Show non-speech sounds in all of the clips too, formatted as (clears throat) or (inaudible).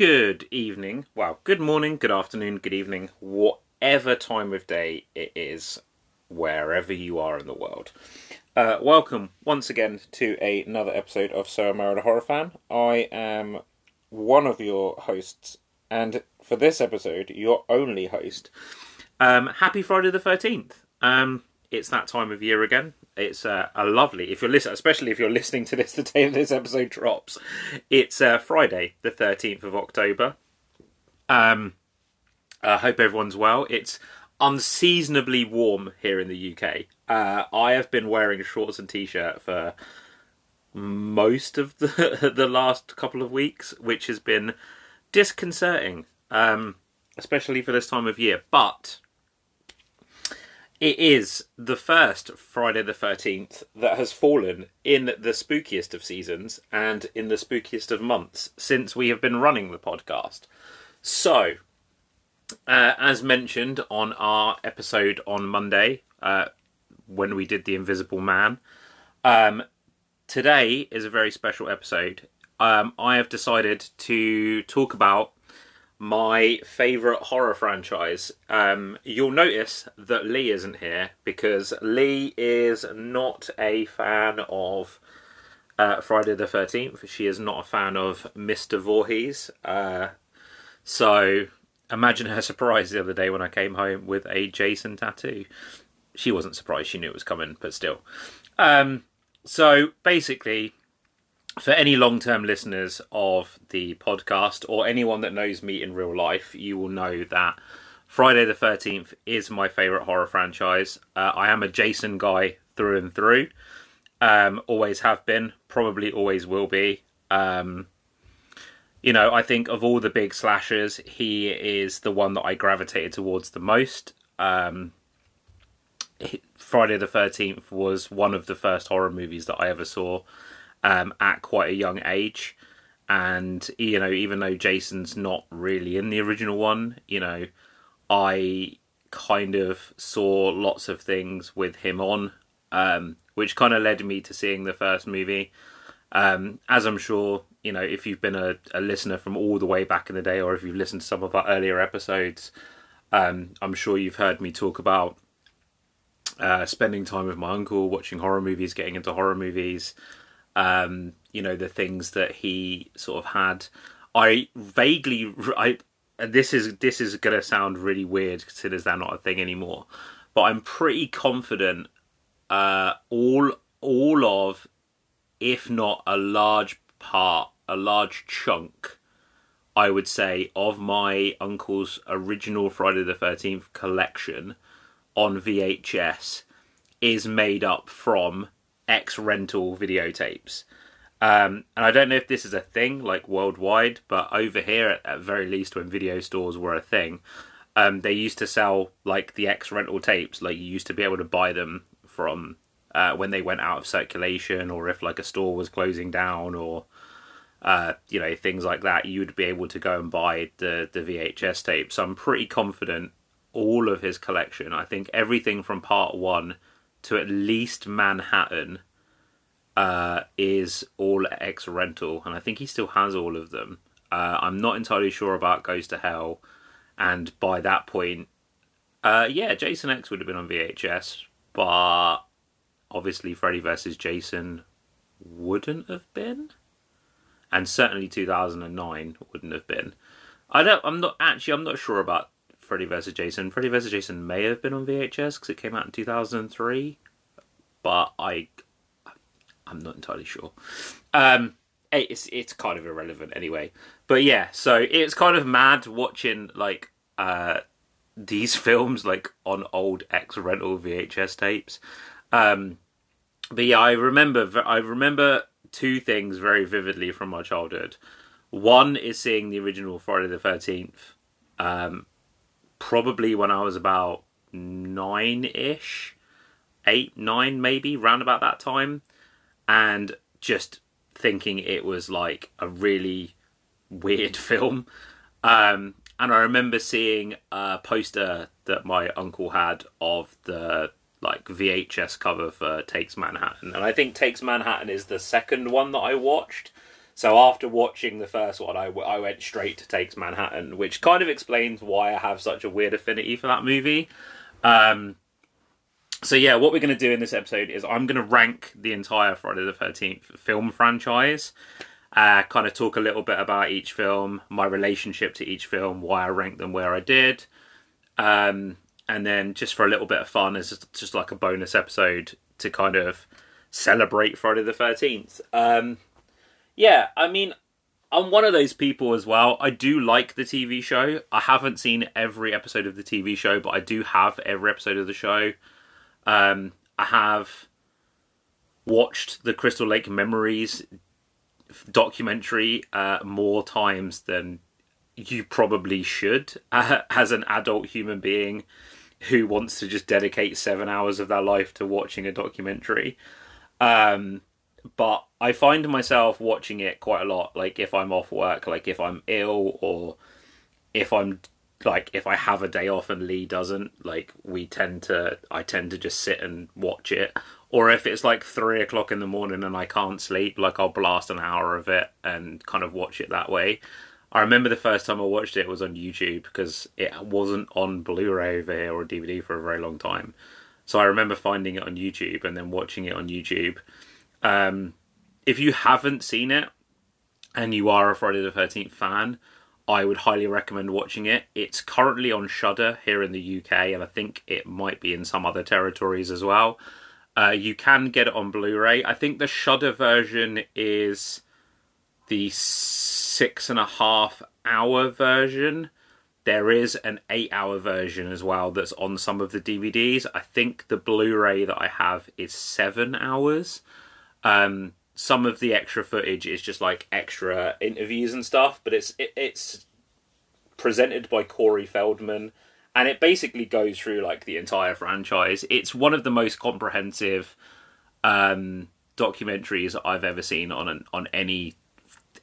Good evening, well, good morning, good afternoon, good evening, whatever time of day it is, wherever you are in the world. Uh, welcome once again to a, another episode of So I a Horror Fan. I am one of your hosts, and for this episode, your only host. Um, happy Friday the 13th. Um, it's that time of year again. It's uh, a lovely, if you're listening, especially if you're listening to this the day this episode drops. It's uh, Friday, the 13th of October. Um, I hope everyone's well. It's unseasonably warm here in the UK. Uh, I have been wearing shorts and t-shirt for most of the (laughs) the last couple of weeks, which has been disconcerting, um, especially for this time of year. But it is the first Friday the 13th that has fallen in the spookiest of seasons and in the spookiest of months since we have been running the podcast. So, uh, as mentioned on our episode on Monday, uh, when we did The Invisible Man, um, today is a very special episode. Um, I have decided to talk about my favourite horror franchise. Um, you'll notice that Lee isn't here because Lee is not a fan of uh, Friday the 13th. She is not a fan of Mr. Voorhees. Uh, so imagine her surprise the other day when I came home with a Jason tattoo. She wasn't surprised, she knew it was coming, but still. Um, so basically, for any long term listeners of the podcast or anyone that knows me in real life, you will know that Friday the 13th is my favourite horror franchise. Uh, I am a Jason guy through and through. Um, always have been, probably always will be. Um, you know, I think of all the big slashers, he is the one that I gravitated towards the most. Um, Friday the 13th was one of the first horror movies that I ever saw um, at quite a young age. And, you know, even though Jason's not really in the original one, you know, I kind of saw lots of things with him on, um, which kind of led me to seeing the first movie. Um, as I'm sure, you know, if you've been a, a, listener from all the way back in the day, or if you've listened to some of our earlier episodes, um, I'm sure you've heard me talk about uh, spending time with my uncle, watching horror movies, getting into horror movies, um, you know, the things that he sort of had. I vaguely, I this is this is to sound really weird considering they're not a thing anymore, but I'm pretty confident uh, all all of, if not a large part, a large chunk, I would say, of my uncle's original Friday the Thirteenth collection on VHS is made up from X rental videotapes. Um, and I don't know if this is a thing like worldwide, but over here, at, at very least, when video stores were a thing, um, they used to sell like the X rental tapes. Like you used to be able to buy them from uh, when they went out of circulation, or if like a store was closing down, or uh, you know things like that. You would be able to go and buy the the VHS tape. So I'm pretty confident all of his collection. I think everything from part one to at least Manhattan uh, is all X rental, and I think he still has all of them. Uh, I'm not entirely sure about Goes to Hell, and by that point, uh, yeah, Jason X would have been on VHS, but obviously Freddy versus Jason wouldn't have been, and certainly 2009 wouldn't have been. I don't. I'm not actually. I'm not sure about Freddy vs. Jason. Freddy vs. Jason may have been on VHS because it came out in 2003, but I, I'm not entirely sure. Um, it's it's kind of irrelevant anyway. But yeah, so it's kind of mad watching like uh these (laughs) films like on old X rental VHS tapes. Um, but yeah, I remember I remember two things very vividly from my childhood. One is seeing the original Friday the Thirteenth, um, probably when I was about nine ish, eight, nine, maybe, round about that time, and just thinking it was like a really weird (laughs) film. Um, and I remember seeing a poster that my uncle had of the like VHS cover for Takes Manhattan, and I think Takes Manhattan is the second one that I watched. So after watching the first one, I, w- I went straight to Takes Manhattan, which kind of explains why I have such a weird affinity for that movie. Um, so yeah, what we're going to do in this episode is I'm going to rank the entire Friday the Thirteenth film franchise. Uh, kind of talk a little bit about each film, my relationship to each film, why I ranked them where I did, um, and then just for a little bit of fun, as just, just like a bonus episode to kind of celebrate Friday the Thirteenth. Um, yeah, I mean, I'm one of those people as well. I do like the TV show. I haven't seen every episode of the TV show, but I do have every episode of the show. Um, I have watched the Crystal Lake Memories documentary uh, more times than you probably should (laughs) uh, as an adult human being who wants to just dedicate seven hours of their life to watching a documentary. Um, but I find myself watching it quite a lot. Like if I'm off work, like if I'm ill, or if I'm like if I have a day off and Lee doesn't, like we tend to, I tend to just sit and watch it. Or if it's like three o'clock in the morning and I can't sleep, like I'll blast an hour of it and kind of watch it that way. I remember the first time I watched it was on YouTube because it wasn't on Blu-ray over here or DVD for a very long time. So I remember finding it on YouTube and then watching it on YouTube. Um, if you haven't seen it and you are a Friday the Thirteenth fan, I would highly recommend watching it. It's currently on Shudder here in the UK, and I think it might be in some other territories as well. Uh, you can get it on Blu-ray. I think the Shudder version is the six and a half hour version. There is an eight hour version as well that's on some of the DVDs. I think the Blu-ray that I have is seven hours. Um, some of the extra footage is just like extra interviews and stuff, but it's it, it's presented by Corey Feldman, and it basically goes through like the entire franchise. It's one of the most comprehensive um, documentaries I've ever seen on an, on any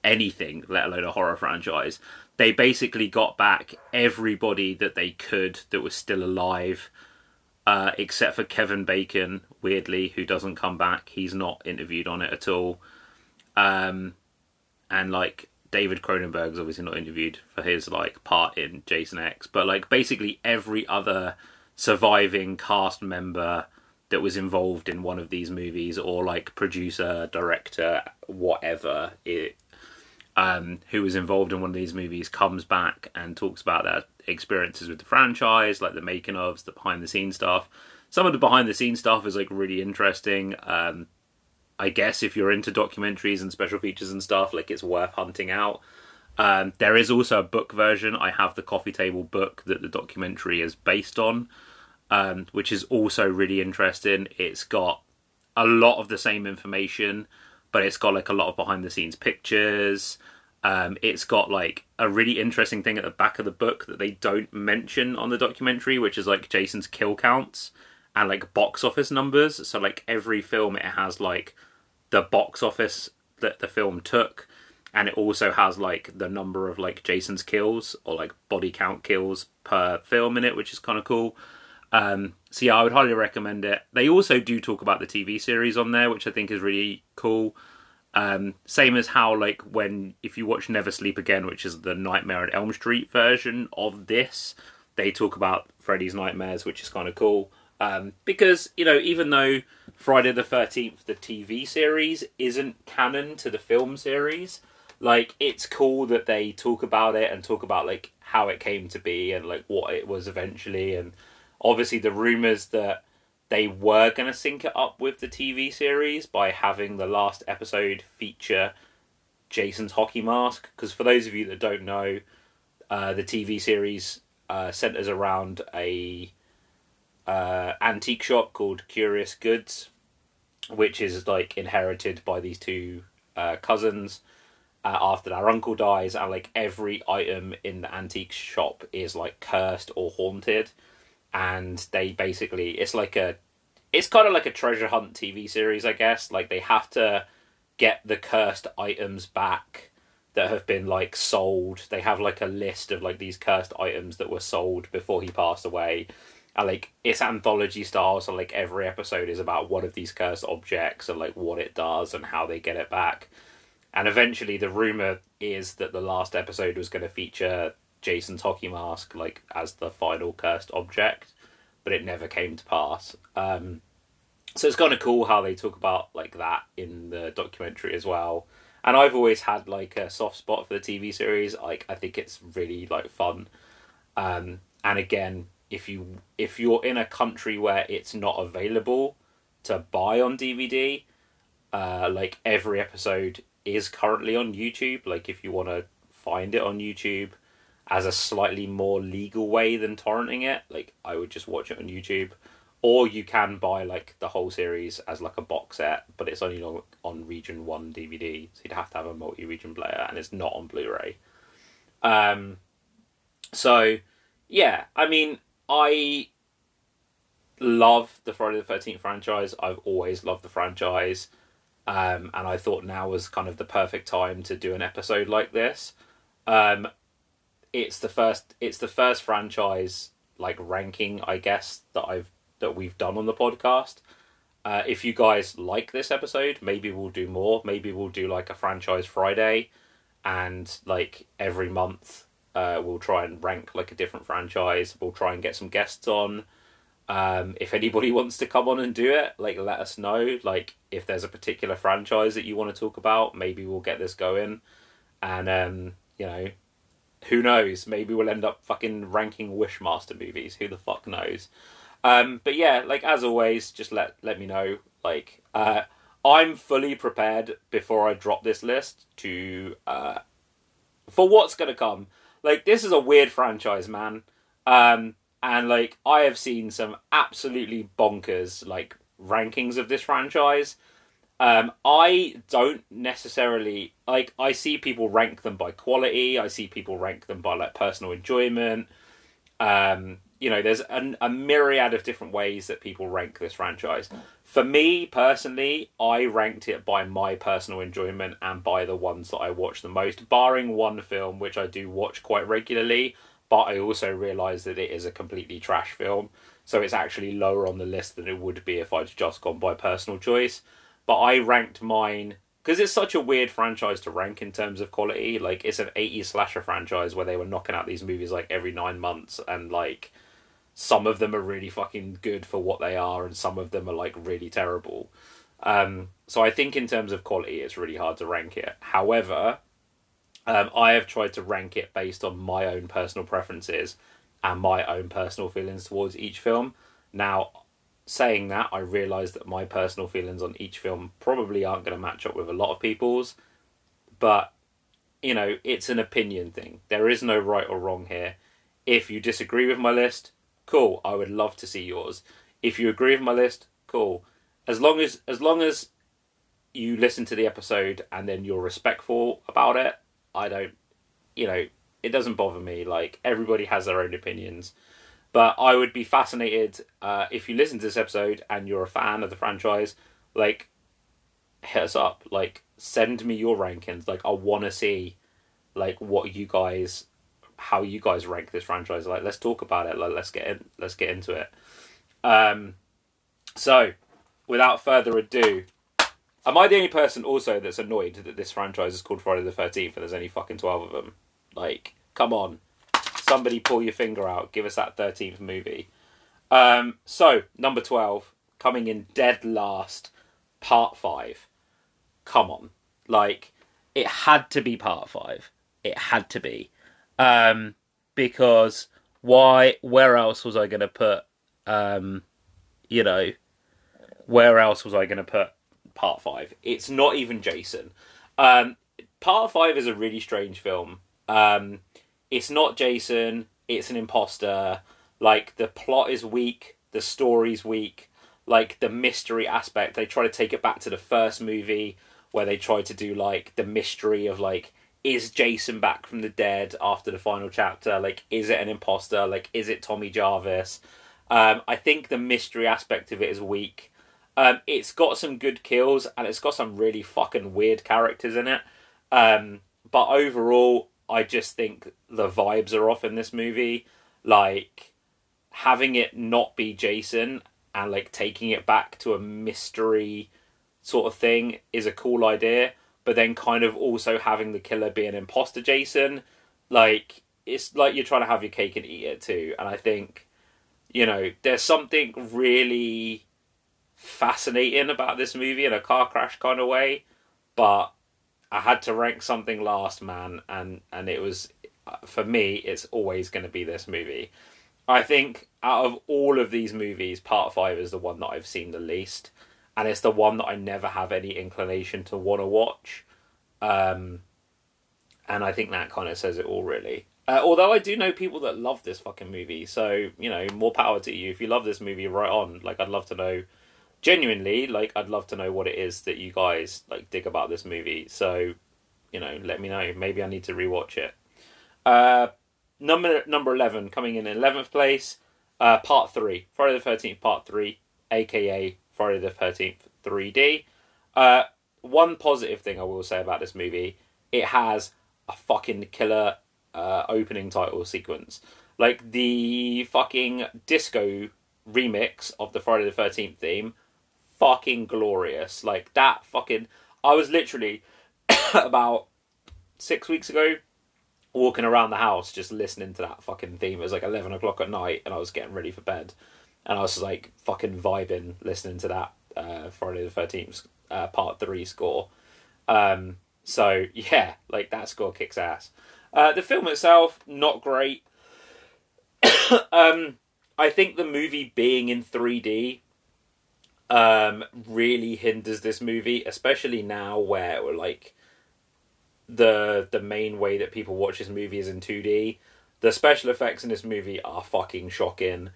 anything, let alone a horror franchise. They basically got back everybody that they could that was still alive uh, except for Kevin Bacon, weirdly, who doesn't come back. He's not interviewed on it at all. Um, and like David Cronenberg's obviously not interviewed for his like part in Jason X, but like basically every other surviving cast member that was involved in one of these movies or like producer, director, whatever it um, who was involved in one of these movies comes back and talks about their experiences with the franchise, like the making ofs, the behind the scenes stuff. Some of the behind the scenes stuff is like really interesting. Um, I guess if you're into documentaries and special features and stuff, like it's worth hunting out. Um, there is also a book version. I have the coffee table book that the documentary is based on, um, which is also really interesting. It's got a lot of the same information, but it's got like a lot of behind the scenes pictures. Um, it's got like a really interesting thing at the back of the book that they don't mention on the documentary, which is like Jason's kill counts and like box office numbers. So like every film, it has like the box office that the film took, and it also has like the number of like Jason's kills or like body count kills per film in it, which is kind of cool. Um, so yeah, I would highly recommend it. They also do talk about the TV series on there, which I think is really cool. Um, same as how like when if you watch Never Sleep Again, which is the Nightmare on Elm Street version of this, they talk about Freddy's nightmares, which is kind of cool. Um, because you know, even though Friday the Thirteenth, the TV series, isn't canon to the film series, like it's cool that they talk about it and talk about like how it came to be and like what it was eventually, and obviously the rumors that they were going to sync it up with the TV series by having the last episode feature Jason's hockey mask. Because for those of you that don't know, uh, the TV series uh, centers around a uh, antique shop called Curious Goods, which is like inherited by these two uh, cousins. Uh, after their uncle dies, and like every item in the antique shop is like cursed or haunted and they basically it's like a it's kind of like a treasure hunt TV series, I guess. Like they have to get the cursed items back that have been like sold. They have like a list of like these cursed items that were sold before he passed away. And like it's anthology style, so like every episode is about one of these cursed objects and like what it does and how they get it back. and eventually the rumor is that the last episode was going to feature Jason's hockey mask like as the final cursed object, but it never came to pass. Um, so it's kind of cool how they talk about like that in the documentary as well. And I've always had like a soft spot for the TV series. Like I think it's really like fun. Um, and again, if you if you're in a country where it's not available to buy on DVD, uh, like every episode is currently on YouTube. Like if you want to find it on YouTube as a slightly more legal way than torrenting it, like I would just watch it on YouTube. Or you can buy like the whole series as like a box set, but it's only on, on Region One DVD, so you'd have to have a multi-region player, and it's not on Blu-ray. Um, so yeah, I mean, I love the Friday the Thirteenth franchise. I've always loved the franchise, um, and I thought now was kind of the perfect time to do an episode like this. Um, it's the first. It's the first franchise like ranking, I guess, that I've that we've done on the podcast. Uh, if you guys like this episode, maybe we'll do more. Maybe we'll do like a franchise Friday, and like every month uh, we'll try and rank like a different franchise. We'll try and get some guests on. Um, if anybody (laughs) wants to come on and do it, like let us know. Like if there's a particular franchise that you want to talk about, maybe we'll get this going. And um, you know, who knows? Maybe we'll end up fucking ranking Wishmaster movies. Who the fuck knows? Um, but yeah, like as always, just let let me know. Like uh, I'm fully prepared before I drop this list to uh, for what's gonna come. Like this is a weird franchise, man. Um, and like I have seen some absolutely bonkers like rankings of this franchise. Um, I don't necessarily like. I see people rank them by quality. I see people rank them by like personal enjoyment. Um, you know, there's an, a myriad of different ways that people rank this franchise. For me personally, I ranked it by my personal enjoyment and by the ones that I watch the most, barring one film which I do watch quite regularly. But I also realise that it is a completely trash film, so it's actually lower on the list than it would be if I'd just gone by personal choice. But I ranked mine because it's such a weird franchise to rank in terms of quality. Like it's an 80s slasher franchise where they were knocking out these movies like every nine months, and like some of them are really fucking good for what they are, and some of them are like really terrible. Um, so I think in terms of quality, it's really hard to rank it. However, um, I have tried to rank it based on my own personal preferences and my own personal feelings towards each film. Now, saying that, I realise that my personal feelings on each film probably aren't going to match up with a lot of people's, but you know, it's an opinion thing. There is no right or wrong here. If you disagree with my list, cool. I would love to see yours. If you agree with my list, cool. As long as as long as you listen to the episode and then you're respectful about it, I don't you know, it doesn't bother me. Like everybody has their own opinions. But I would be fascinated uh, if you listen to this episode and you're a fan of the franchise, like hit us up. Like send me your rankings. Like I want to see like what you guys how you guys rank this franchise. Like, let's talk about it. Like, let's get in, let's get into it. Um, so, without further ado, am I the only person also that's annoyed that this franchise is called Friday the Thirteenth and there's only fucking twelve of them? Like, come on, somebody pull your finger out, give us that thirteenth movie. Um, so number twelve, coming in dead last, part five. Come on, like it had to be part five. It had to be um, because why? Where else was I going to put? Um, you know, where else was I going to put Part Five? It's not even Jason. Um, part Five is a really strange film. Um, it's not Jason. It's an imposter. Like the plot is weak. The story's weak. Like the mystery aspect, they try to take it back to the first movie where they tried to do like the mystery of like is Jason back from the dead after the final chapter? Like, is it an imposter? Like, is it Tommy Jarvis? Um, I think the mystery aspect of it is weak. Um, it's got some good kills and it's got some really fucking weird characters in it. Um, but overall, I just think the vibes are off in this movie. Like, having it not be Jason and like taking it back to a mystery sort of thing is a cool idea but then kind of also having the killer be an imposter Jason, like it's like you're trying to have your cake and eat it too. And I think, you know, there's something really fascinating about this movie in a car crash kind of way, but I had to rank something last, man, and and it was for me. It's always going to be this movie. I think out of all of these movies, Part Five is the one that I've seen the least, and it's the one that I never have any inclination to want to watch. Um, and I think that kind of says it all, really. Uh, although I do know people that love this fucking movie, so you know, more power to you. If you love this movie, right on. Like, I'd love to know. Genuinely, like, I'd love to know what it is that you guys like dig about this movie. So, you know, let me know. Maybe I need to rewatch it. Uh, number number eleven coming in eleventh place. Uh, part three, Friday the Thirteenth, Part Three, aka Friday the Thirteenth 3D. Uh, one positive thing I will say about this movie, it has a fucking killer uh, opening title sequence. Like the fucking disco remix of the Friday the Thirteenth theme, fucking glorious. Like that fucking. I was literally (coughs) about six weeks ago walking around the house just listening to that fucking theme. It was like eleven o'clock at night, and I was getting ready for bed, and I was like fucking vibing listening to that uh, Friday the Thirteenth uh, Part Three score. Um, so (laughs) yeah, like that score kicks ass. Uh, the film itself not great. (coughs) um, I think the movie being in 3D um, really hinders this movie, especially now where like the the main way that people watch this movie is in 2D. The special effects in this movie are fucking shocking.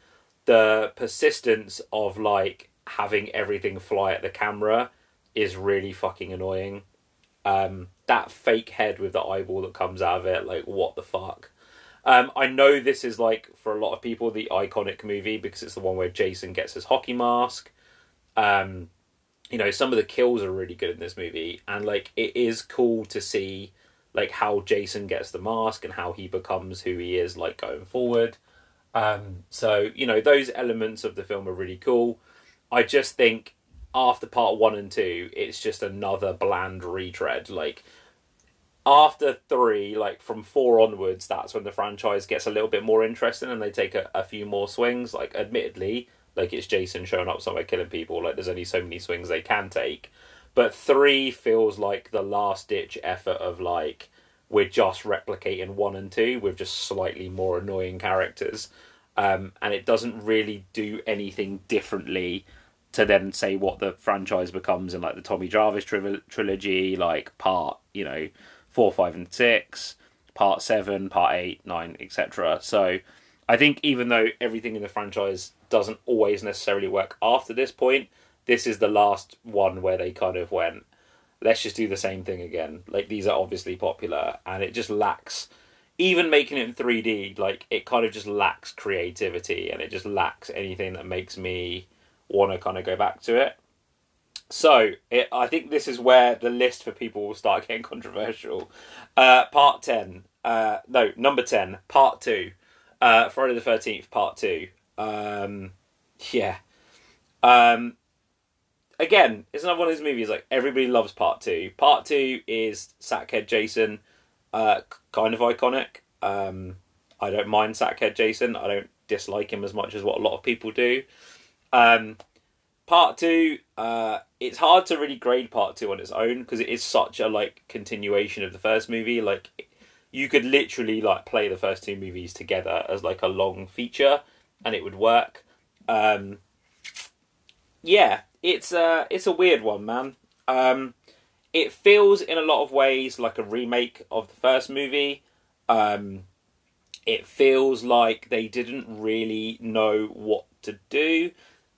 The persistence of like having everything fly at the camera is really fucking annoying. Um, that fake head with the eyeball that comes out of it, like what the fuck. Um, I know this is like for a lot of people the iconic movie because it's the one where Jason gets his hockey mask. Um, you know, some of the kills are really good in this movie, and like it is cool to see like how Jason gets the mask and how he becomes who he is like going forward. Um, so you know those elements of the film are really cool. I just think after part one and two, it's just another bland retread. Like after three, like from four onwards, that's when the franchise gets a little bit more interesting and they take a, a few more swings. Like admittedly, like it's Jason showing up somewhere killing people. Like there's only so many swings they can take. But three feels like the last ditch effort of like we're just replicating one and two with just slightly more annoying characters. Um, and it doesn't really do anything differently to then say what the franchise becomes in like the Tommy Jarvis tri- trilogy, like part you know four, five, and six, part seven, part eight, nine, etc. So I think even though everything in the franchise doesn't always necessarily work after this point, this is the last one where they kind of went, let's just do the same thing again. Like these are obviously popular, and it just lacks. Even making it in 3D, like it kind of just lacks creativity, and it just lacks anything that makes me want to kind of go back to it. So it, I think this is where the list for people will start (laughs) getting controversial. Uh, part ten, uh, no, number ten, part two, uh, Friday the Thirteenth, part two. Um, yeah. Um, again, it's another one of those movies like everybody loves part two. Part two is Sackhead Jason, uh, kind of iconic. Um, I don't mind Sackhead Jason. I don't dislike him as much as what a lot of people do. Um, part two, uh, it's hard to really grade part two on its own because it is such a like continuation of the first movie. Like you could literally like play the first two movies together as like a long feature, and it would work. Um, yeah, it's a it's a weird one, man. Um, it feels in a lot of ways like a remake of the first movie. Um, it feels like they didn't really know what to do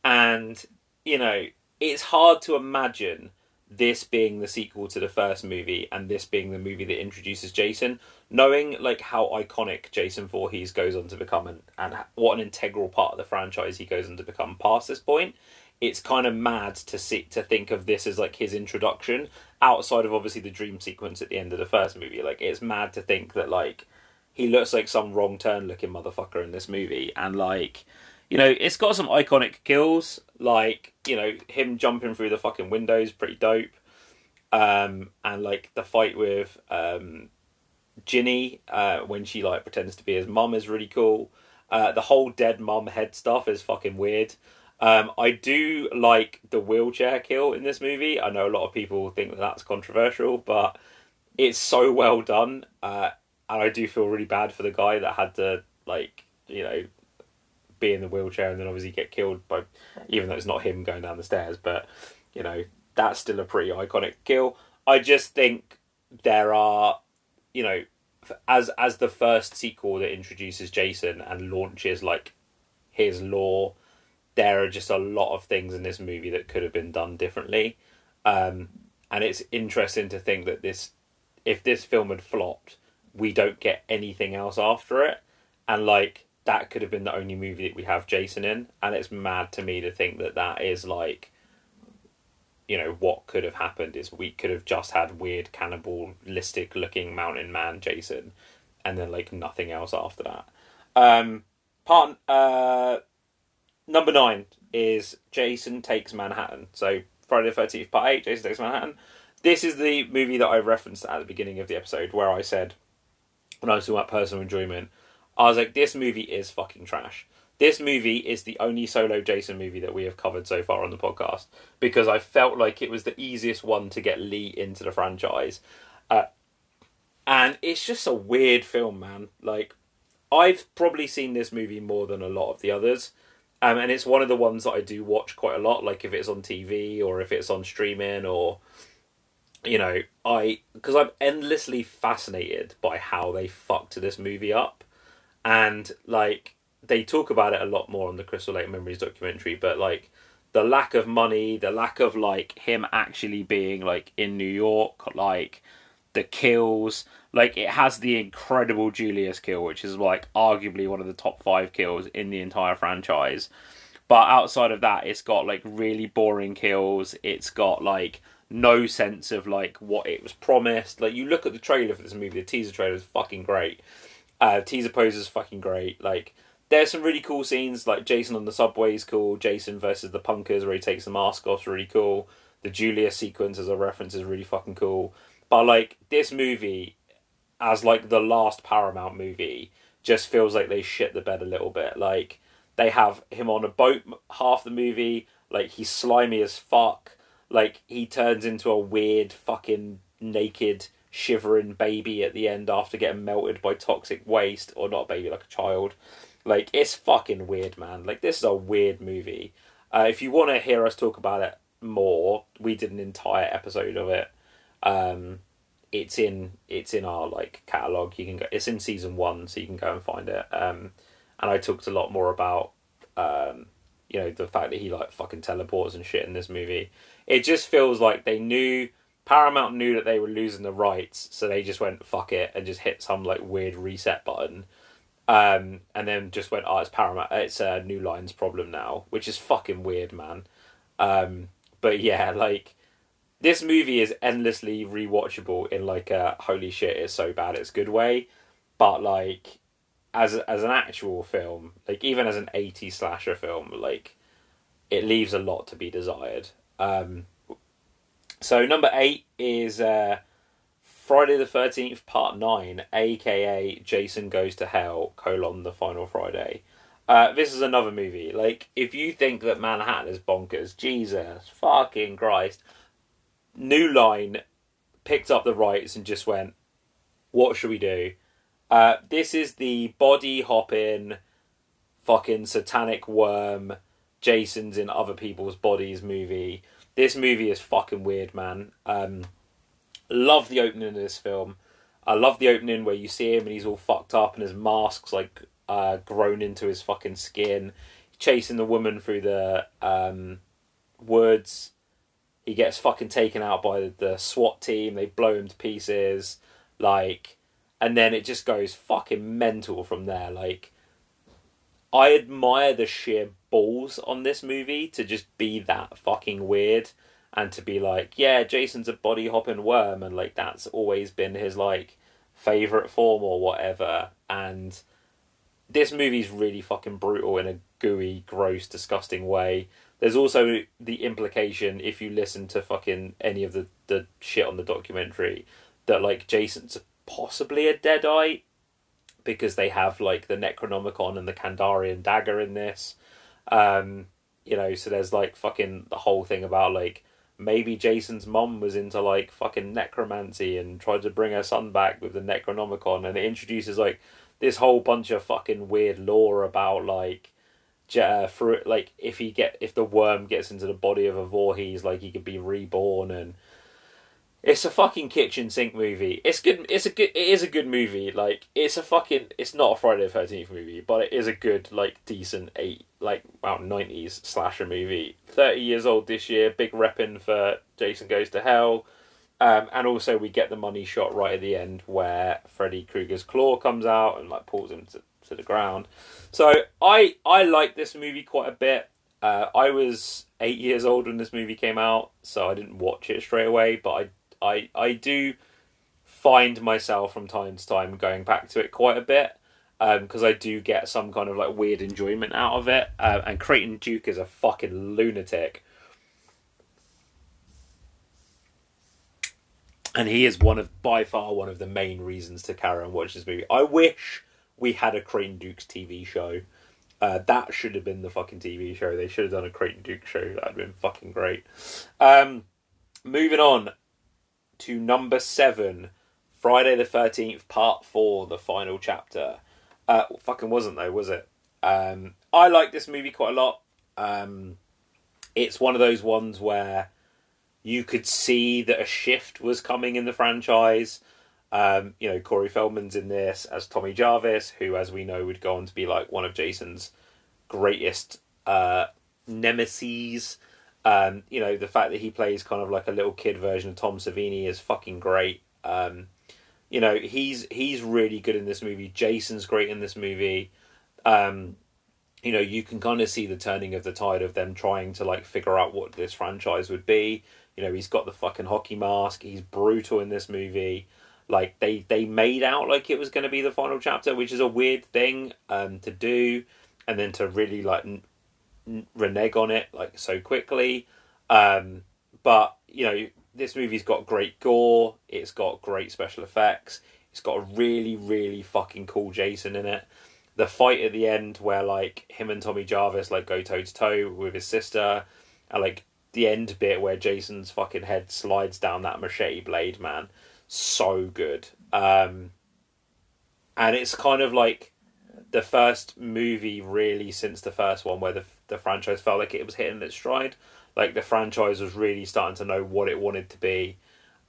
and you know it's hard to imagine this being the sequel to the first movie and this being the movie that introduces Jason, knowing like how iconic Jason Voorhees goes on to become and, and what an integral part of the franchise he goes on to become past this point, it's kind of mad to see to think of this as like his introduction outside of obviously the dream sequence at the end of the first movie. Like it's mad to think that like he looks like some wrong turn looking motherfucker in this movie and like you know, it's got some iconic kills, like, you know, him jumping through the fucking windows, pretty dope. um, and like the fight with um, Ginny uh, when she like pretends to be his mum is really cool. Uh, the whole dead mum head stuff is fucking weird. Um, I do like the wheelchair kill in this movie. I know a lot of people think that that's controversial, but it's so well done, uh, and I do feel really bad for the guy that had to like you know be in the wheelchair and then obviously get killed by, even though it's not him going down the stairs, but you know that's still a pretty iconic kill. I just think there are, you know, as as the first sequel that introduces Jason and launches like his lore, there are just a lot of things in this movie that could have been done differently. Um, and it's interesting to think that this, if this film had flopped, we don't get anything else after it, and like that could have been the only movie that we have Jason in, and it's mad to me to think that that is like you know what could have happened is we could have just had weird cannibalistic looking mountain man Jason, and then like nothing else after that. Um, part uh, number nine is Jason takes Manhattan. So Friday the Thirteenth Part Eight, Jason takes Manhattan. This is the movie that I referenced at the beginning of the episode where I said when I was talking about personal enjoyment, I was like, this movie is fucking trash. This movie is the only solo Jason movie that we have covered so far on the podcast because I felt like it was the easiest one to get Lee into the franchise. Uh, and it's just a weird film, man. Like, I've probably seen this movie more than a lot of the others. Um, and it's one of the ones that I do watch quite a lot, like if it's on TV or if it's on streaming or, you know, I because I'm endlessly fascinated by how they fucked this movie up, and like they talk about it a lot more on the Crystal Lake Memories documentary, but like the lack of money, the lack of like him actually being like in New York, like the kills, like it has the incredible Julius kill, which is like arguably one of the top five kills in the entire franchise. But outside of that, it's got like really boring kills. It's got like no sense of like what it was promised. Like you look at the trailer for this movie, the teaser trailer is fucking great. Uh, teaser poster is fucking great. Like there's some really cool scenes, like Jason on the subway is cool. Jason versus the punkers, where he takes the mask off, is really cool. The Julia sequence as a reference is really fucking cool. But like this movie, as like the last Paramount movie, just feels like they shit the bed a little bit. Like they have him on a boat half the movie. Like he's slimy as fuck. Like he turns into a weird fucking naked shivering baby at the end after getting melted by toxic waste, or not baby, like a child. Like it's fucking weird, man. Like this is a weird movie. Uh, if you want to hear us talk about it more, we did an entire episode of it. Um, it's in it's in our like catalog. You can go. It's in season one, so you can go and find it. Um, and I talked a lot more about um, you know the fact that he like fucking teleports and shit in this movie. It just feels like they knew Paramount knew that they were losing the rights, so they just went fuck it and just hit some like weird reset button um, and then just went, oh, it's Paramount, it's a New Line's problem now, which is fucking weird, man. Um, but yeah, (laughs) like this movie is endlessly rewatchable in like a holy shit, it's so bad, it's good way. But like as as an actual film, like even as an 80 slasher film, like it leaves a lot to be desired. Um, so number eight is uh, Friday the Thirteenth Part Nine, aka Jason Goes to Hell: colon the Final Friday. Uh, this is another movie. Like, if you think that Manhattan is bonkers, Jesus fucking Christ, New Line picked up the rights and just went, "What should we do?" Uh, this is the body hopping, fucking satanic worm. Jason's in other people's bodies movie. This movie is fucking weird, man. Um, Love the opening of this film. I love the opening where you see him and he's all fucked up and his mask's like uh, grown into his fucking skin. Chasing the woman through the um, woods. He gets fucking taken out by the, the SWAT team. They blow him to pieces. Like, and then it just goes fucking mental from there. Like, I admire the sheer balls on this movie to just be that fucking weird and to be like, yeah, Jason's a body hopping worm, and like that's always been his like favorite form or whatever. And this movie's really fucking brutal in a gooey, gross, disgusting way. There's also the implication if you listen to fucking any of the the shit on the documentary that like Jason's possibly a deadite because they have like the Necronomicon and the Kandarian dagger in this. Um, you know, so there's like fucking the whole thing about like maybe Jason's mom was into like fucking necromancy and tried to bring her son back with the Necronomicon, and it introduces like this whole bunch of fucking weird lore about like. Uh, for like if he get if the worm gets into the body of a Voorhees, like he could be reborn and it's a fucking kitchen sink movie. It's good. It's a good. It is a good movie. Like it's a fucking. It's not a Friday the Thirteenth movie, but it is a good, like decent eight, like about nineties slasher movie. Thirty years old this year. Big repping for Jason Goes to Hell, um, and also we get the money shot right at the end where Freddy Krueger's claw comes out and like pulls him to, to the ground. So I I like this movie quite a bit. Uh, I was eight years old when this movie came out, so I didn't watch it straight away, but I I I do find myself from time to time going back to it quite a bit because um, I do get some kind of like weird enjoyment out of it. Uh, and Creighton Duke is a fucking lunatic. And he is one of, by far, one of the main reasons to carry on watch this movie. I wish we had a Creighton Duke's TV show. Uh, that should have been the fucking TV show. They should have done a Creighton Duke show. That'd have been fucking great. Um, moving on, to number seven, Friday the Thirteenth, Part Four, the final chapter. Uh, fucking wasn't though, was it? Um, I like this movie quite a lot. Um, it's one of those ones where you could see that a shift was coming in the franchise. Um, you know, Corey Feldman's in this as Tommy Jarvis, who, as we know, would go on to be like one of Jason's greatest uh, nemesis. Um, you know, the fact that he plays kind of like a little kid version of Tom Savini is fucking great. Um, you know, he's he's really good in this movie. Jason's great in this movie. Um, you know, you can kind of see the turning of the tide of them trying to like figure out what this franchise would be. You know, he's got the fucking hockey mask. He's brutal in this movie. Like they they made out like it was going to be the final chapter, which is a weird thing um, to do, and then to really like renege on it like so quickly. Um, but you know, this movie's got great gore. It's got great special effects. It's got a really, really fucking cool Jason in it. The fight at the end, where like him and Tommy Jarvis like go toe to toe with his sister, and like the end bit where Jason's fucking head slides down that machete blade, man, so good. Um, and it's kind of like the first movie really since the first one where the the franchise felt like it was hitting its stride. Like the franchise was really starting to know what it wanted to be,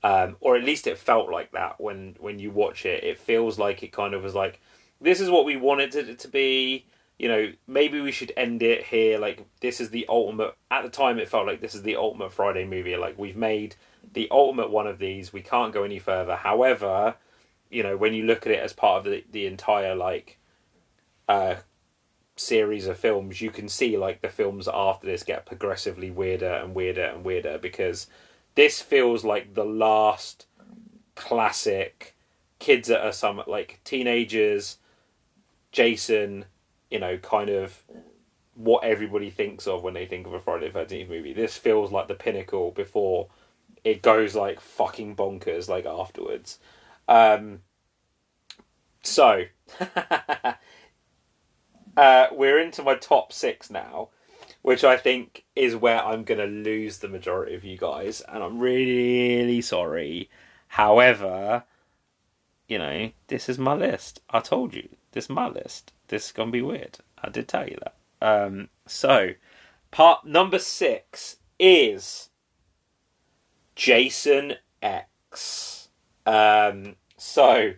um, or at least it felt like that when when you watch it. It feels like it kind of was like this is what we wanted it to be. You know, maybe we should end it here. Like this is the ultimate. At the time, it felt like this is the ultimate Friday movie. Like we've made the ultimate one of these. We can't go any further. However, you know, when you look at it as part of the the entire like uh, series of films, you can see like the films after this get progressively weirder and weirder and weirder because this feels like the last classic kids that are some like teenagers, Jason, you know, kind of what everybody thinks of when they think of a Friday the Thirteenth movie. This feels like the pinnacle before it goes like fucking bonkers like afterwards. Um, so (laughs) Uh, we're into my top six now, which I think is where I'm going to lose the majority of you guys, and I'm really sorry. However, you know, this is my list. I told you, this is my list. This is going to be weird. I did tell you that. Um, so, part number six is Jason X. Um, so,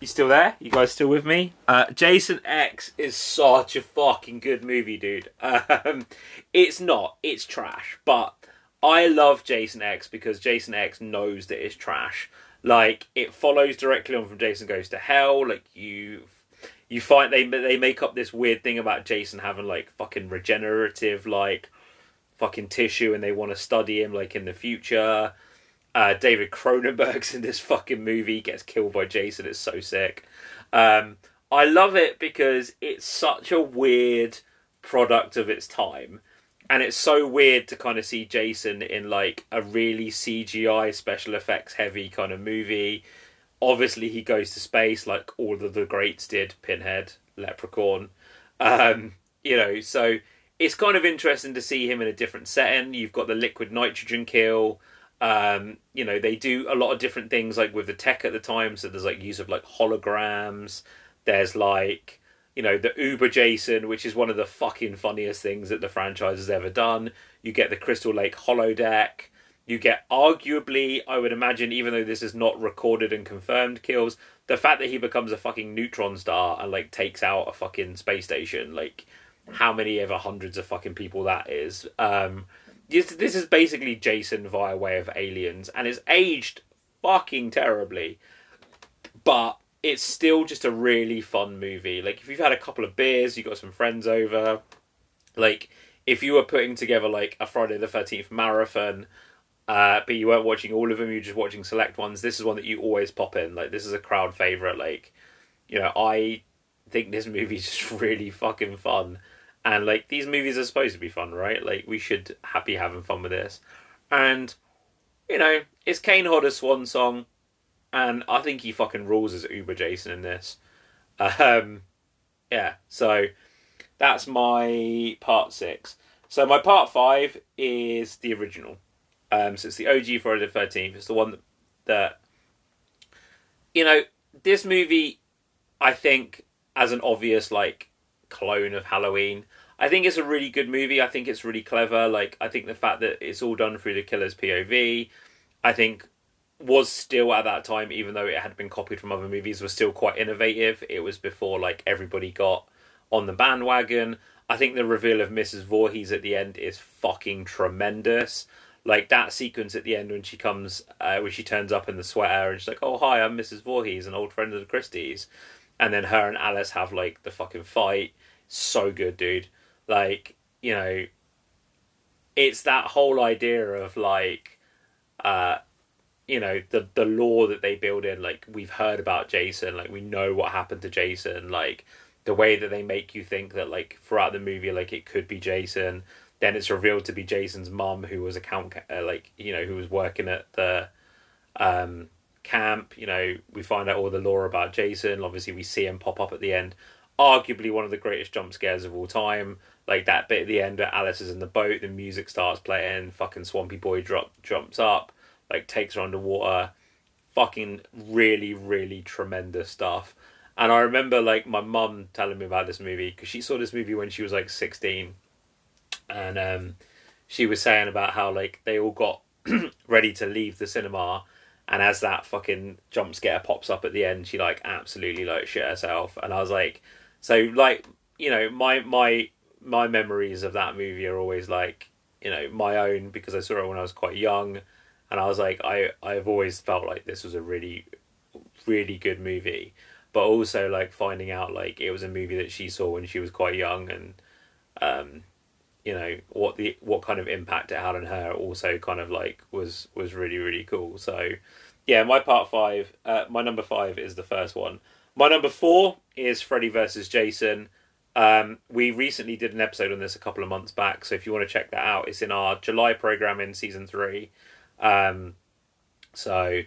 you still there? You guys still with me? Uh, Jason X is such a fucking good movie, dude. (laughs) Um, it's not. It's trash. But I love Jason X because Jason X knows that it's trash. Like it follows directly on from Jason Goes to Hell. Like you, you find they they make up this weird thing about Jason having like fucking regenerative like fucking tissue, and they want to study him like in the future. Uh, David Cronenberg's in this fucking movie, gets killed by Jason. It's so sick. Um, I love it because it's such a weird product of its time. and it's so weird to kind of see Jason in like a really CGI special effects heavy kind of movie. Obviously, he goes to space like all of the greats did. Pinhead, Leprechaun, um, you know. So it's kind of interesting to see him in a different setting. You've got the liquid nitrogen kill. Um, you know, they do a lot of different things like with the tech at the time. So there's like use of like holograms. There's like you know the Uber Jason, which is one of the fucking funniest things that the franchise has ever done. You get the Crystal Lake holodeck. You get arguably, I would imagine, even though this is not recorded and confirmed kills, the fact that he becomes a fucking neutron star and like takes out a fucking space station, like how many ever hundreds of fucking people that is. Um, this, this is basically Jason via way of aliens, and it's aged fucking terribly, but it's still just a really fun movie. Like if you've had a couple of beers, you got some friends over, like if you were putting together like a Friday the Thirteenth marathon. Uh, but you weren't watching all of them; you're just watching select ones. This is one that you always pop in. Like this is a crowd favorite. Like, you know, I think this movie's (laughs) just really fucking fun. And like these movies are supposed to be fun, right? Like we should happy having fun with this. And you know, it's Kane Hodder's swan song, and I think he fucking rules as Uber Jason in this. (laughs) Um, yeah, so that's my part six. So my part five is the original. Um, so it's the OG Friday the Thirteenth. It's the one that, that you know this movie. I think as an obvious like clone of Halloween. I think it's a really good movie. I think it's really clever. Like I think the fact that it's all done through the killer's POV, I think was still at that time, even though it had been copied from other movies, was still quite innovative. It was before like everybody got on the bandwagon. I think the reveal of Mrs. Voorhees at the end is fucking tremendous. Like that sequence at the end when she comes, uh, when she turns up in the sweater and she's like, "Oh hi, I'm Mrs. Voorhees, an old friend of the Christies," and then her and Alice have like the fucking fight. So good, dude. Like you know, it's that whole idea of like, uh, you know, the the lore that they build in. Like we've heard about Jason, like we know what happened to Jason. Like the way that they make you think that like throughout the movie, like it could be Jason. Then it's revealed to be Jason's mum, who was a count, uh, like you know, who was working at the um, camp. You know, we find out all the lore about Jason. Obviously, we see him pop up at the end. Arguably one of the greatest jump scares of all time. Like that bit at the end where Alice is in the boat, the music starts playing, fucking Swampy Boy drop jumps up, like takes her underwater. Fucking really, really tremendous stuff. And I remember like my mum telling me about this movie because she saw this movie when she was like sixteen, and um, she was saying about how like they all got (clears throat) ready to leave the cinema and as that fucking jump scare pops up at the end, she like absolutely like shit herself. And I was like, so like you know my my my memories of that movie are always like you know my own because I saw it when I was quite young, and I was like I I've always felt like this was a really really good movie, but also like finding out like it was a movie that she saw when she was quite young and um you know what the what kind of impact it had on her also kind of like was was really really cool. So yeah my part five uh, my number five is the first one. My number four is freddy versus jason um, we recently did an episode on this a couple of months back so if you want to check that out it's in our july program in season three um, so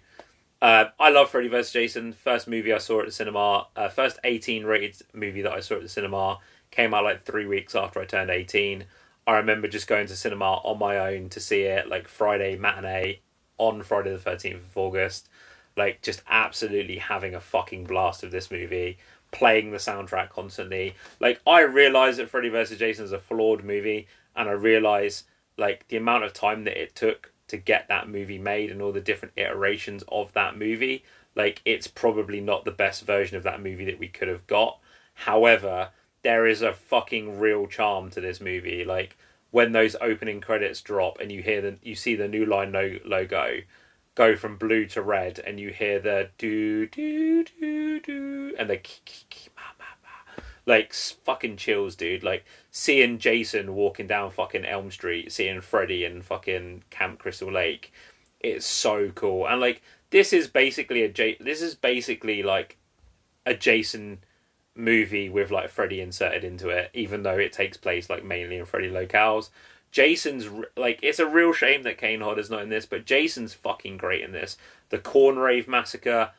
uh, I love Freddy vs. Jason. First movie I saw at the cinema. Uh, first 18 rated movie that I saw at the cinema. Came out like three weeks after I turned 18. I remember just going to cinema on my own to see it, like Friday matinee on Friday the 13th of August. Like, just absolutely having a fucking blast of this movie, playing the soundtrack constantly. Like, I realise that Freddy vs. Jason is a flawed movie, and I realise, like, the amount of time that it took to get that movie made and all the different iterations of that movie. Like, it's probably not the best version of that movie that we could have got. However, there is a fucking real charm to this movie. Like when those opening credits drop and you hear the you see the new line logo go from blue to red and you hear the do do do do and the like fucking chills, dude. Like seeing Jason walking down fucking Elm Street, seeing Freddy in fucking Camp Crystal Lake, it's so cool. And like this is basically a J- this is basically like a Jason movie with like Freddy inserted into it, even though it takes place like mainly in Freddy locales. Jason's like it's a real shame that Kane Hodder's not in this, but Jason's fucking great in this. The Corn Rave Massacre,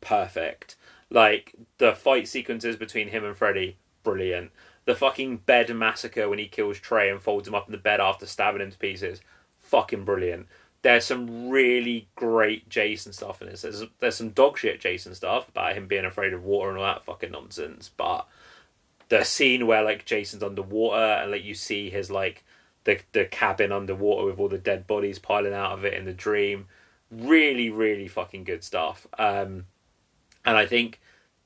perfect. Like the fight sequences between him and Freddy, brilliant. The fucking bed massacre when he kills Trey and folds him up in the bed after stabbing him to pieces, fucking brilliant. There's some really great Jason stuff in this. There's there's some dog shit Jason stuff about him being afraid of water and all that fucking nonsense. But the scene where like Jason's underwater and like you see his like the the cabin underwater with all the dead bodies piling out of it in the dream, really really fucking good stuff. Um, and I think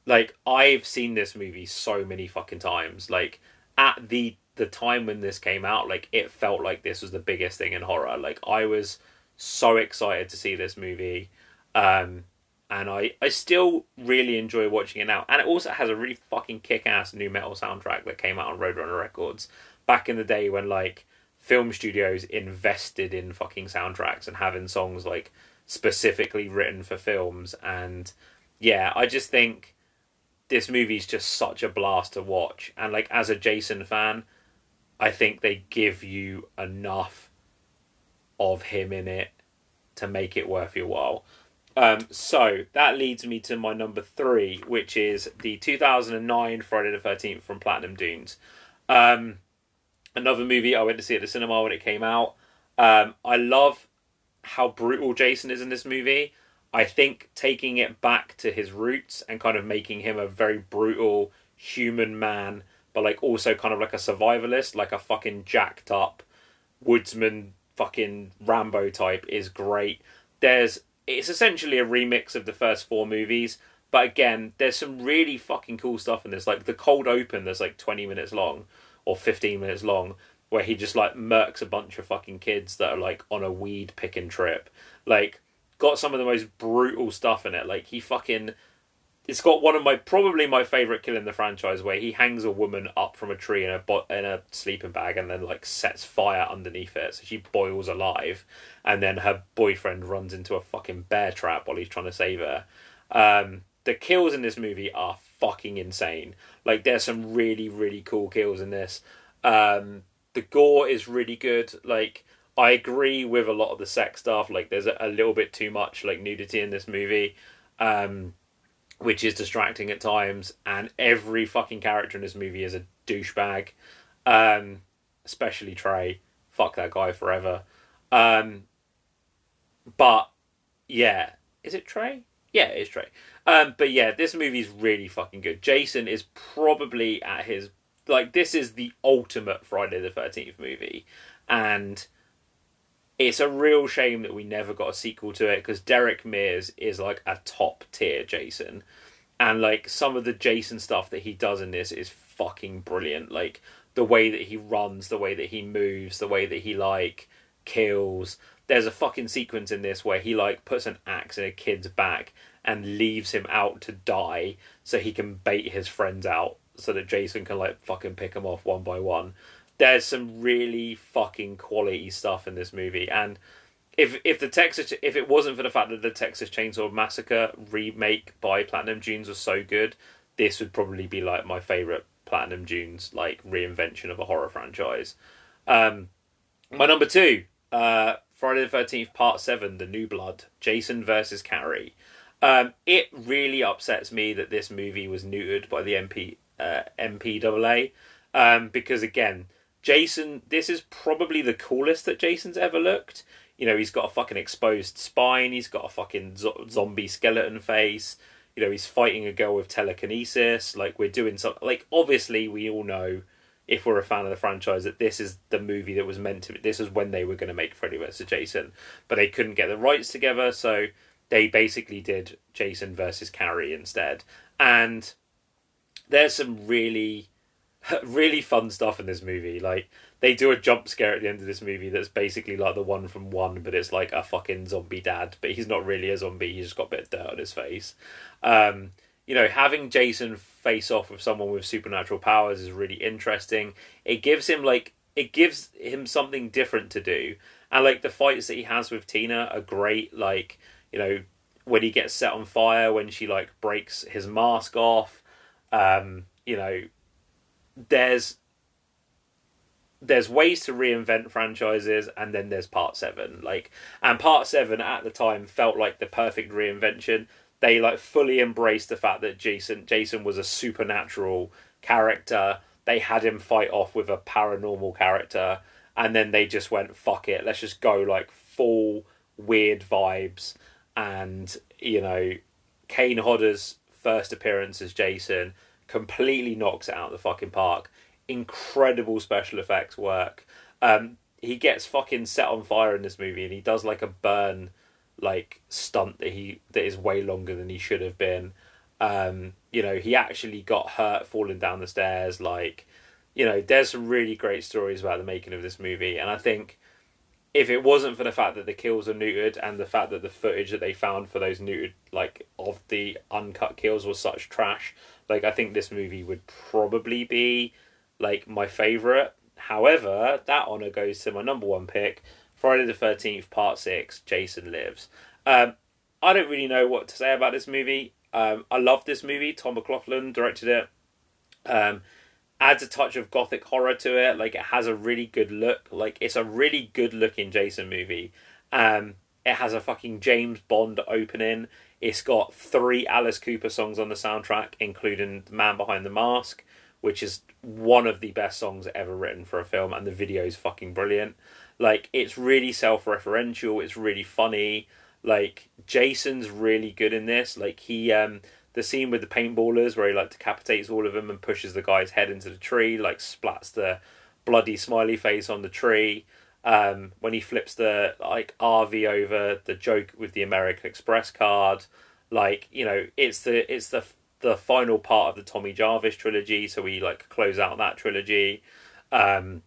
like I've seen this movie so many fucking times. Like at the the time when this came out, like it felt like this was the biggest thing in horror. Like I was so excited to see this movie. Um and I, I still really enjoy watching it now. And it also has a really fucking kick ass nu metal soundtrack that came out on Roadrunner Records back in the day when like film studios invested in fucking soundtracks and having songs like specifically written for films and yeah, I just think this movie's just such a blast to watch. And like as a Jason fan, I think they give you enough of him in it to make it worth your while. Um, so that leads me to my number three, which is the 2009 Friday the 13th from Platinum Dunes. Um, another movie I went to see at the cinema when it came out. Um, I love how brutal Jason is in this movie. I think taking it back to his roots and kind of making him a very brutal human man, but like also kind of like a survivalist, like a fucking jacked up woodsman fucking Rambo type is great. There's it's essentially a remix of the first four movies, but again, there's some really fucking cool stuff in this. Like the cold open that's like 20 minutes long or 15 minutes long where he just like murks a bunch of fucking kids that are like on a weed picking trip. Like got some of the most brutal stuff in it. Like he fucking it's got one of my probably my favorite kill in the franchise where he hangs a woman up from a tree in a bo- in a sleeping bag and then like sets fire underneath it so she boils alive and then her boyfriend runs into a fucking bear trap while he's trying to save her um, the kills in this movie are fucking insane like there's some really really cool kills in this um, the gore is really good like I agree with a lot of the sex stuff. Like, there's a, a little bit too much like nudity in this movie, um, which is distracting at times. And every fucking character in this movie is a douchebag, um, especially Trey. Fuck that guy forever. Um, but yeah, is it Trey? Yeah, it's Trey. Um, but yeah, this movie is really fucking good. Jason is probably at his like this is the ultimate Friday the Thirteenth movie, and it's a real shame that we never got a sequel to it because Derek Mears is like a top tier Jason, and like some of the Jason stuff that he does in this is fucking brilliant. Like the way that he runs, the way that he moves, the way that he like kills. There's a fucking sequence in this where he like puts an axe in a kid's back and leaves him out to die so he can bait his friends out so that Jason can like fucking pick them off one by one there's some really fucking quality stuff in this movie and if if the Texas if it wasn't for the fact that the Texas Chainsaw Massacre remake by Platinum Dunes was so good, this would probably be like my favorite Platinum Dunes like reinvention of a horror franchise. Um, my number two, uh, Friday the Thirteenth Part Seven, The New Blood, Jason versus Carrie. Um, it really upsets me that this movie was neutered by the MP uh, MPAA um, because again Jason, this is probably the coolest that Jason's ever looked. You know, he's got a fucking exposed spine. He's got a fucking zo- zombie skeleton face. You know, he's fighting a girl with telekinesis. Like we're doing something. Like obviously, we all know if we're a fan of the franchise that this is the movie that was meant to. This is when they were going to make Freddy vs. Jason, but they couldn't get the rights together, so they basically did Jason versus Carrie instead. And there's some really (laughs) really fun stuff in this movie. Like they do a jump scare at the end of this movie that's basically like the one from one, but it's like a fucking zombie dad, but he's not really a zombie. He's just got a bit of dirt on his face. Um, you know, having Jason face off with someone with supernatural powers is really interesting. It gives him like it gives him something different to do, and like the fights that he has with Tina are great. Like you know when he gets set on fire, when she like breaks his mask off. Um, you know there's there's ways to reinvent franchises, and then there's Part Seven. Like, and Part Seven at the time felt like the perfect reinvention. They like fully embraced the fact that Jason Jason was a supernatural character. They had him fight off with a paranormal character, and then they just went fuck it. Let's just go like full weird vibes, and you know, Kane Hodder's first appearance as Jason completely knocks it out of the fucking park. Incredible special effects work. Um, he gets fucking set on fire in this movie, and he does like a burn like stunt that he that is way longer than he should have been. Um, you know, he actually got hurt falling down the stairs. Like, you know, there's some really great stories about the making of this movie, and I think if it wasn't for the fact that the kills are neutered and the fact that the footage that they found for those neutered like of the uncut kills was such trash, like I think this movie would probably be like my favorite. However, that honor goes to my number one pick, Friday the Thirteenth Part Six. Jason Lives. Um, I don't really know what to say about this movie. Um, I love this movie. Tom McLoughlin directed it. Um, adds a touch of gothic horror to it. Like it has a really good look. Like it's a really good looking Jason movie. Um, it has a fucking James Bond opening. It's got three Alice Cooper songs on the soundtrack, including "The Man Behind the Mask," which is one of the best songs ever written for a film, and the video is fucking brilliant. Like it's really self-referential. It's really funny. Like Jason's really good in this. Like he um the scene with the paintballers where he like decapitates all of them and pushes the guy's head into the tree, like splats the bloody smiley face on the tree. Um, when he flips the like RV over the joke with the American Express card, like you know, it's the it's the the final part of the Tommy Jarvis trilogy, so we like close out that trilogy. Um,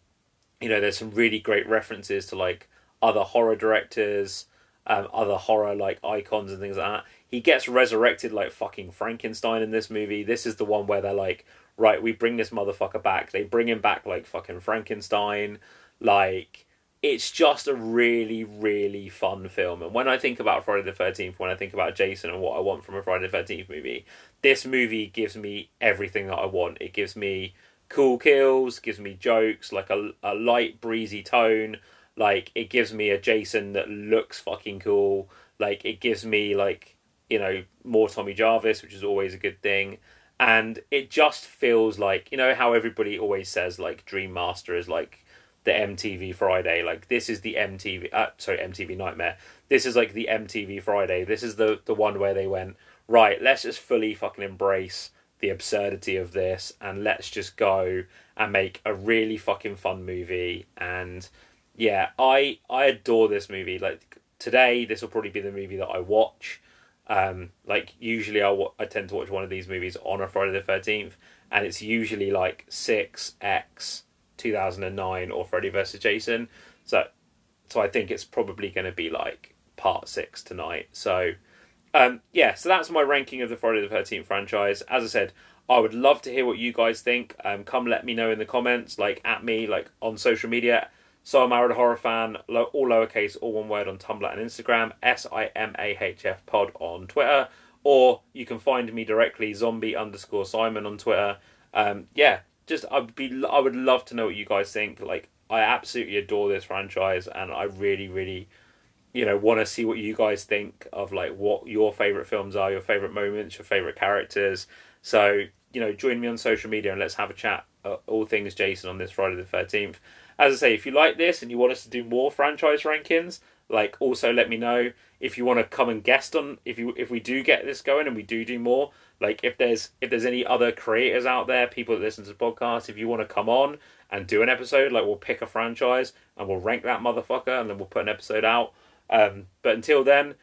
you know, there's some really great references to like other horror directors, um, other horror like icons and things like that he gets resurrected like fucking Frankenstein in this movie. This is the one where they're like, right, we bring this motherfucker back. They bring him back like fucking Frankenstein. Like, it's just a really, really fun film. And when I think about Friday the 13th, when I think about Jason and what I want from a Friday the 13th movie, this movie gives me everything that I want. It gives me cool kills, gives me jokes, like a, a light, breezy tone. Like, it gives me a Jason that looks fucking cool. Like, it gives me, like, you know, more Tommy Jarvis, which is always a good thing. And it just feels like, you know, how everybody always says, like, Dream Master is like the MTV Friday. Like, this is the MTV, uh, sorry, MTV Nightmare. This is like the MTV Friday. This is the, the one where they went, right, let's just fully fucking embrace the absurdity of this and let's just go and make a really fucking fun movie. And yeah, I, I adore this movie. Like, today, this will probably be the movie that I watch um, like usually I, w- I tend to watch one of these movies on a Friday the Thirteenth, and it's usually like Six X, two thousand and nine, or Freddy vs Jason. So, so I think it's probably going to be like Part Six tonight. So, um, yeah, so that's my ranking of the Friday the Thirteenth franchise. As I said, I would love to hear what you guys think. Um, come let me know in the comments, like at me, like on social media so I'm Married Horror Fan, all lowercase, all one word on Tumblr and Instagram, S I M A H F Pod on Twitter, or you can find me directly, zombie underscore Simon on Twitter. Um, yeah, just I'd be, I would love to know what you guys think. Like, I absolutely adore this franchise, and I really, really, you know, want to see what you guys think of like what your favorite films are, your favorite moments, your favorite characters. So, you know, join me on social media and let's have a chat. Uh, all things Jason on this Friday the Thirteenth as I say, if you like this and you want us to do more franchise rankings, like also let me know. If you want to come and guest on if you if we do get this going and we do do more like if there's if there's any other creators out there people that listen to the podcast if you want to come on and do an episode like we'll pick a franchise and we'll rank that motherfucker and then we'll put an episode out. Um, but until then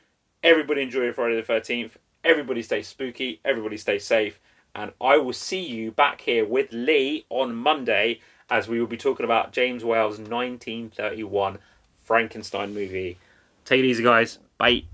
everybody enjoy friday the 13th everybody stay spooky. Everybody stay safe. And i will see you back here with lee on monday as we will be talking about James Whale's 1931 Frankenstein movie. Take it easy, guys. Bye.